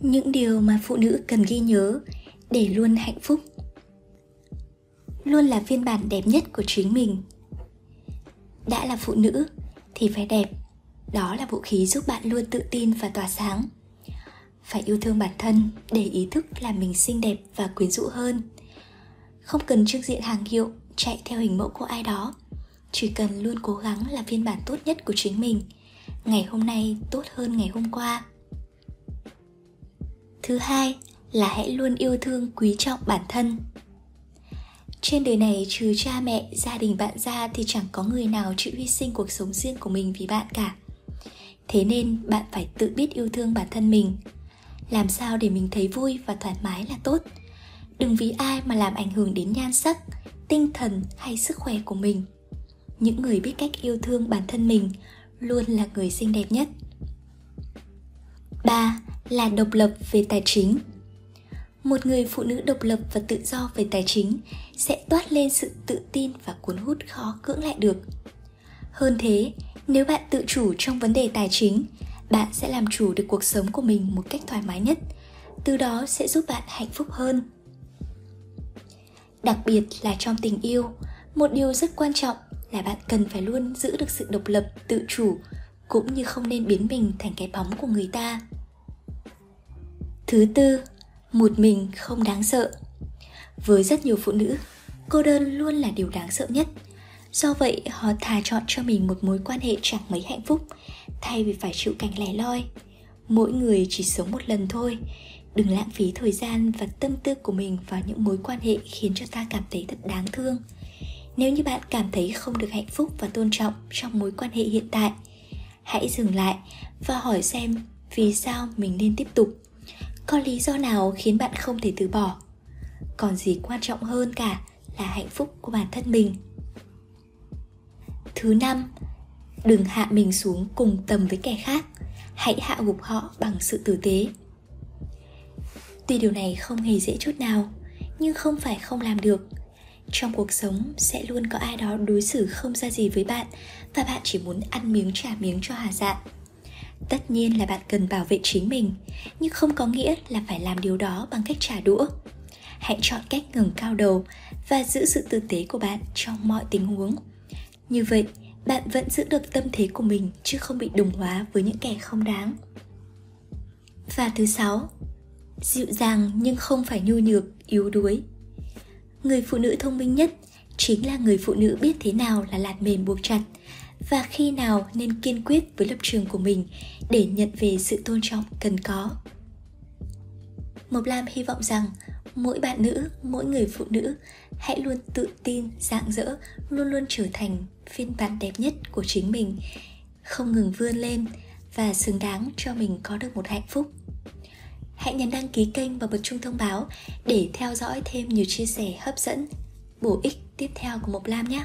những điều mà phụ nữ cần ghi nhớ để luôn hạnh phúc. Luôn là phiên bản đẹp nhất của chính mình. Đã là phụ nữ thì phải đẹp. Đó là vũ khí giúp bạn luôn tự tin và tỏa sáng. Phải yêu thương bản thân để ý thức làm mình xinh đẹp và quyến rũ hơn. Không cần trước diện hàng hiệu, chạy theo hình mẫu của ai đó. Chỉ cần luôn cố gắng là phiên bản tốt nhất của chính mình. Ngày hôm nay tốt hơn ngày hôm qua thứ hai là hãy luôn yêu thương, quý trọng bản thân. Trên đời này trừ cha mẹ, gia đình bạn ra thì chẳng có người nào chịu hy sinh cuộc sống riêng của mình vì bạn cả. Thế nên bạn phải tự biết yêu thương bản thân mình. Làm sao để mình thấy vui và thoải mái là tốt? Đừng vì ai mà làm ảnh hưởng đến nhan sắc, tinh thần hay sức khỏe của mình. Những người biết cách yêu thương bản thân mình luôn là người xinh đẹp nhất. 3. Là độc lập về tài chính Một người phụ nữ độc lập và tự do về tài chính sẽ toát lên sự tự tin và cuốn hút khó cưỡng lại được. Hơn thế, nếu bạn tự chủ trong vấn đề tài chính, bạn sẽ làm chủ được cuộc sống của mình một cách thoải mái nhất, từ đó sẽ giúp bạn hạnh phúc hơn. Đặc biệt là trong tình yêu, một điều rất quan trọng là bạn cần phải luôn giữ được sự độc lập, tự chủ cũng như không nên biến mình thành cái bóng của người ta. Thứ tư, một mình không đáng sợ. Với rất nhiều phụ nữ, cô đơn luôn là điều đáng sợ nhất. Do vậy, họ thà chọn cho mình một mối quan hệ chẳng mấy hạnh phúc, thay vì phải chịu cảnh lẻ loi. Mỗi người chỉ sống một lần thôi, đừng lãng phí thời gian và tâm tư của mình vào những mối quan hệ khiến cho ta cảm thấy thật đáng thương. Nếu như bạn cảm thấy không được hạnh phúc và tôn trọng trong mối quan hệ hiện tại, hãy dừng lại và hỏi xem vì sao mình nên tiếp tục có lý do nào khiến bạn không thể từ bỏ? Còn gì quan trọng hơn cả là hạnh phúc của bản thân mình? Thứ năm, đừng hạ mình xuống cùng tầm với kẻ khác. Hãy hạ gục họ bằng sự tử tế. Tuy điều này không hề dễ chút nào, nhưng không phải không làm được. Trong cuộc sống sẽ luôn có ai đó đối xử không ra gì với bạn và bạn chỉ muốn ăn miếng trả miếng cho hà dạ tất nhiên là bạn cần bảo vệ chính mình, nhưng không có nghĩa là phải làm điều đó bằng cách trả đũa. Hãy chọn cách ngừng cao đầu và giữ sự tử tế của bạn trong mọi tình huống. Như vậy, bạn vẫn giữ được tâm thế của mình chứ không bị đồng hóa với những kẻ không đáng. Và thứ sáu, dịu dàng nhưng không phải nhu nhược, yếu đuối. Người phụ nữ thông minh nhất chính là người phụ nữ biết thế nào là lạt mềm buộc chặt và khi nào nên kiên quyết với lập trường của mình để nhận về sự tôn trọng, cần có mộc lam hy vọng rằng mỗi bạn nữ, mỗi người phụ nữ hãy luôn tự tin, rạng rỡ, luôn luôn trở thành phiên bản đẹp nhất của chính mình, không ngừng vươn lên và xứng đáng cho mình có được một hạnh phúc hãy nhấn đăng ký kênh và bật chuông thông báo để theo dõi thêm nhiều chia sẻ hấp dẫn bổ ích tiếp theo của Mộc Lam nhé.